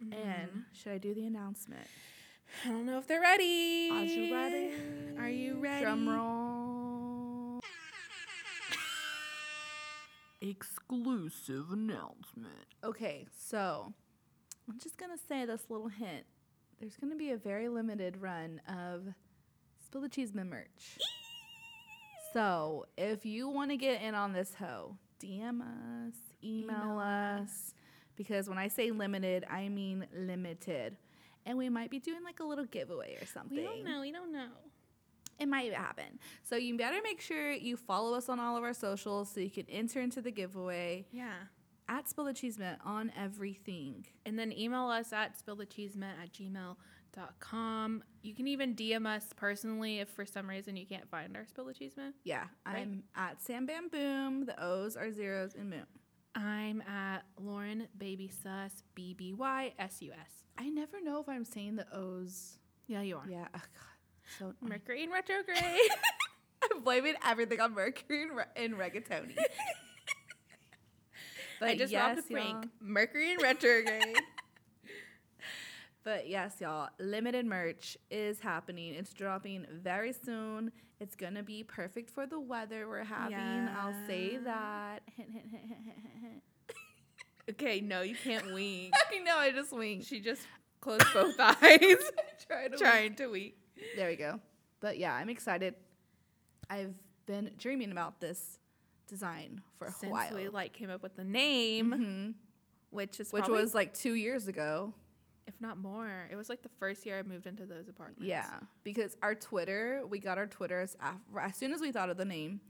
And mm-hmm. should I do the announcement? I don't know if they're ready. Are you ready? Are you ready? Drum roll. Exclusive announcement. Okay, so I'm just gonna say this little hint. there's going to be a very limited run of Spill the Chisme merch. So if you want to get in on this hoe, DM us, email, Email us, because when I say limited, I mean limited. And we might be doing like a little giveaway or something. We don't know. We don't know. It might happen. So you better make sure you follow us on all of our socials so you can enter into the giveaway Yeah. at Spill the Chisme on everything. And then email us at spillthechisme at gmail.com. You can even DM us personally if for some reason you can't find our Spill the Chisme. Yeah, Right. I'm at Sam Bam Boom. The O's are zeros in Moon. I'm at Lauren Baby Sus, B B Y S U S. I never know if I'm saying the O's. Yeah, you are. Yeah, oh God. So Mercury in retrograde. I'm blaming everything on Mercury in, re- and Regatoni. but I just robbed a y'all- prank. Mercury in retrograde. But yes, y'all, limited merch is happening. It's dropping very soon. It's gonna be perfect for the weather we're having. I'll say that. Okay, no, you can't wink. I know, I just winked. She just closed both eyes, Trying to trying to wink. There we go. But yeah, I'm excited. I've been dreaming about this design for a Since while. we like came up with the name, Mhm. which is Which was like two years ago. If not more. It was like the first year I moved into those apartments. Yeah, because our Twitter, we got our Twitters af- as soon as we thought of the name,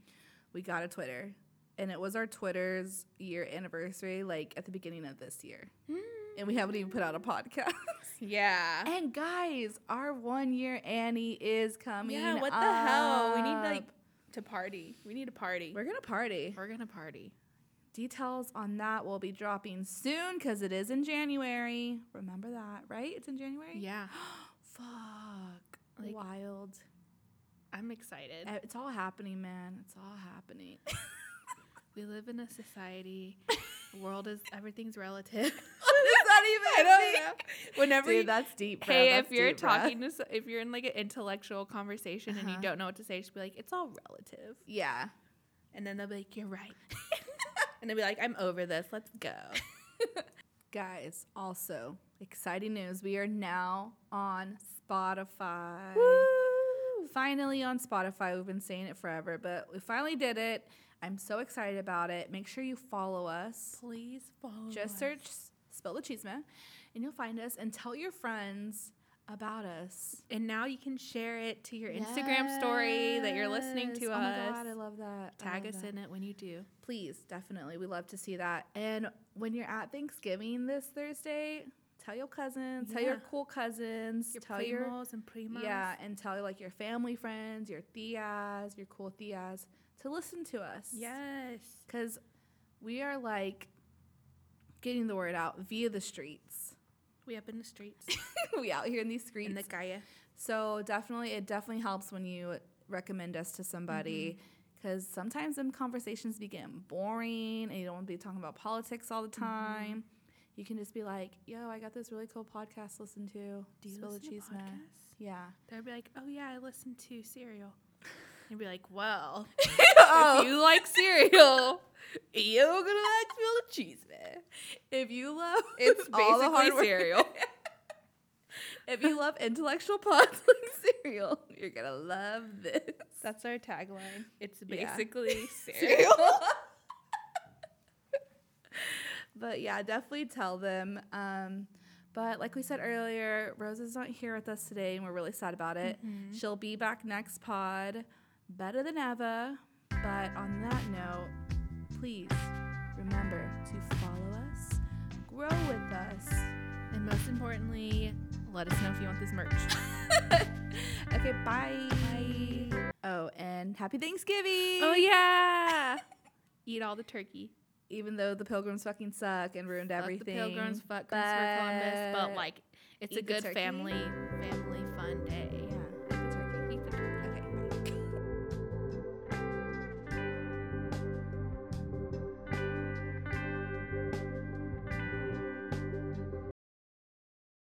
we got a Twitter, and it was our Twitter's year anniversary, like at the beginning of this year, mm. and we haven't even put out a podcast. Yeah. and guys, our one year Annie is coming. Yeah, what the hell? We need like to party. We need a party. we're gonna party. We're gonna party. Details on that will be dropping soon because it is in January. Remember that, right? It's in January. Yeah. Fuck. Like- Wild. I'm excited. It's all happening, man. It's all happening. We live in a society. the world is everything's relative. Is that even? I don't know. Whenever Dude, you, that's deep. Bro. hey, That's if you're deep, talking to, if you're in like an intellectual conversation and you Uh-huh. don't know what to say, just be like, it's all relative. yeah, And then they'll be like, you're right. And they'll be like, I'm over this. Let's go. guys. Also, exciting news. We are now on Spotify. Finally on Spotify. We've been saying it forever, but we finally did it. I'm so excited about it. Make sure you follow us. Please follow. Just us. search Spill the Chisme, and you'll find us. And tell your friends about us. And now you can share it to your Instagram story that you're listening to Yes. us. Oh my god, I love that. Tag love us that. in it when you do. Please, definitely. We love to see that. And when you're at Thanksgiving this Thursday, tell your cousins, tell your cool cousins, Your tell your primos and primas. yeah, and tell like your family friends, your tias, your cool tias to listen to us. Yes. because we are like getting the word out via the streets. We up in the streets. we out here in these streets. in the Gaia. So definitely, it definitely helps when you recommend us to somebody mm-hmm. because sometimes them conversations begin boring and you don't want to be talking about politics all the mm-hmm. time. You can just be like, "Yo, I got this really cool podcast to listen to. Do you Spill listen the to cheese, man." podcasts? Yeah. They'd be like, "Oh yeah, I listen to Serial." I'd be like, "Well, Oh. if you like Serial, you're gonna like the Chisme. If you love, It's all the hard basically Serial." if you love intellectual pods like Serial, you're gonna love this. That's our tagline. It's Yeah. basically Serial. but yeah, definitely tell them. Um, but like we said earlier, Rose is not here with us today, and we're really sad about it. She'll be back next pod, better than ever. But on that note, please remember to follow us, grow with us. and most importantly, let us know if you want this merch. Okay, bye. bye. Oh, and happy Thanksgiving. oh yeah, eat all the turkey. Even though the pilgrims fucking suck and ruined Fuck everything. the pilgrims, fuck Christopher Columbus, but like it's eat a good family family fun day. Yeah.